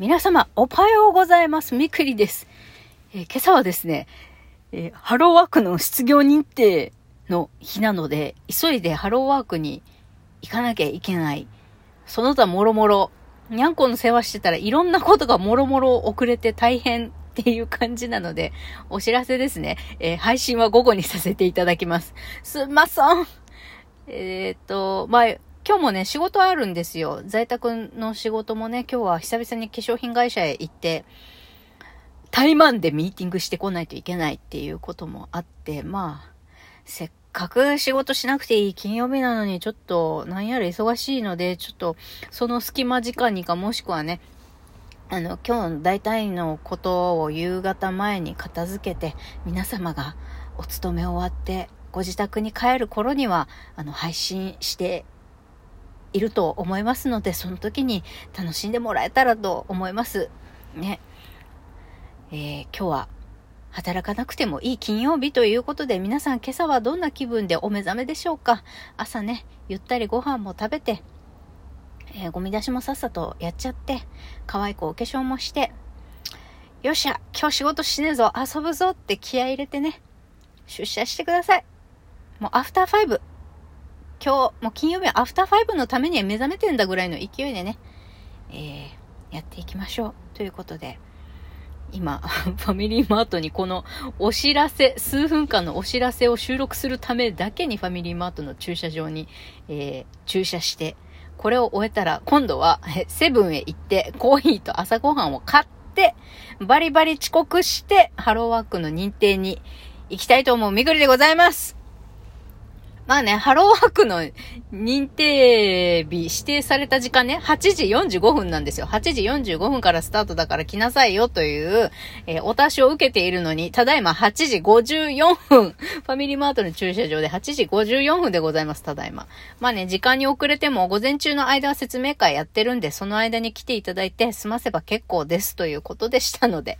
皆様、おはようございます。みくりです。えー、今朝はですね、えー、ハローワークの失業認定の日なので、急いでハローワークに行かなきゃいけない。その他もろもろ、にゃんこの世話してたらいろんなことがもろもろ遅れて大変っていう感じなので、お知らせですね。えー、配信は午後にさせていただきます。すんまそんえ、っと、まあ、今日もね、仕事あるんですよ。在宅の仕事もね、今日は久々に化粧品会社へ行って、対マンでミーティングしてこないといけないっていうこともあって、まあ、せっかく仕事しなくていい金曜日なのにちょっとなんやら忙しいので、ちょっとその隙間時間にかもしくはね、あの、今日大体のことを夕方前に片付けて、皆様がお勤め終わってご自宅に帰る頃には、あの、配信していると思いますので、その時に楽しんでもらえたらと思います。ね。えー、今日は働かなくてもいい金曜日ということで、皆さん今朝はどんな気分でお目覚めでしょうか？朝ね、ゆったりご飯も食べて、えー、ゴミ出しもさっさとやっちゃって、可愛くお化粧もして、よっしゃ、今日仕事しねえぞ、遊ぶぞって気合入れてね、出社してください。もうアフターファイブ、今日、もう金曜日はアフターファイブのためには目覚めてんだぐらいの勢いでね、えー、やっていきましょう。ということで、今、ファミリーマートにこのお知らせ、数分間のお知らせを収録するためだけにファミリーマートの駐車場に、えー、駐車して、これを終えたら、今度は、セブンへ行って、コーヒーと朝ごはんを買って、バリバリ遅刻して、ハローワークの認定に行きたいと思うみぐりでございます。まあね、ハローワークの認定日指定された時間ね、8時45分なんですよ。8時45分からスタートだから来なさいよという、えー、お達しを受けているのに、ただいま8時54分、ファミリーマートの駐車場で8時54分でございます、ただいま。まあね、時間に遅れても午前中の間は説明会やってるんで、その間に来ていただいて済ませば結構ですということでしたので、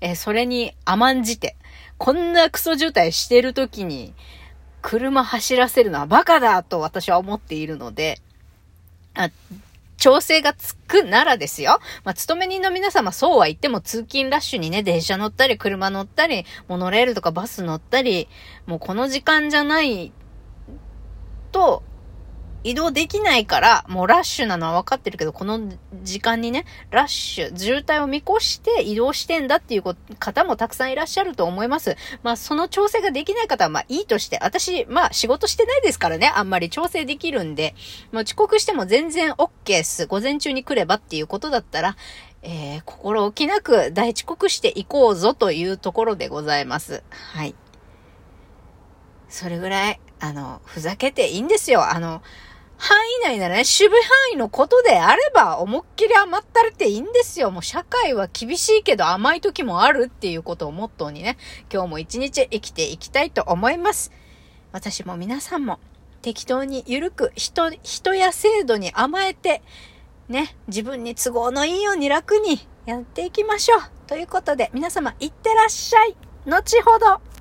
えー、それに甘んじて、こんなクソ渋滞してる時に、車走らせるのはバカだと私は思っているので、あ調整がつくならですよ。まあ、勤め人の皆様そうは言っても通勤ラッシュにね、電車乗ったり、車乗ったり、モノレールとかバス乗ったり、もうこの時間じゃないと、移動できないから、もうラッシュなのは分かってるけど、この時間にね、ラッシュ、渋滞を見越して移動してんだっていう方もたくさんいらっしゃると思います。まあ、その調整ができない方は、まあ、いいとして、私、まあ、仕事してないですからね、あんまり調整できるんで、もう遅刻しても全然 OK っす。午前中に来ればっていうことだったら、えー、心置きなく大遅刻していこうぞというところでございます。はい。それぐらい、あの、ふざけていいんですよ。あの、範囲内ならね、守備範囲のことであれば、思いっきり甘ったれていいんですよ。もう社会は厳しいけど甘い時もあるっていうことをモットーにね、今日も一日生きていきたいと思います。私も皆さんも適当に緩く人、人や制度に甘えて、ね、自分に都合のいいように楽にやっていきましょう。ということで、皆様、いってらっしゃい。後ほど。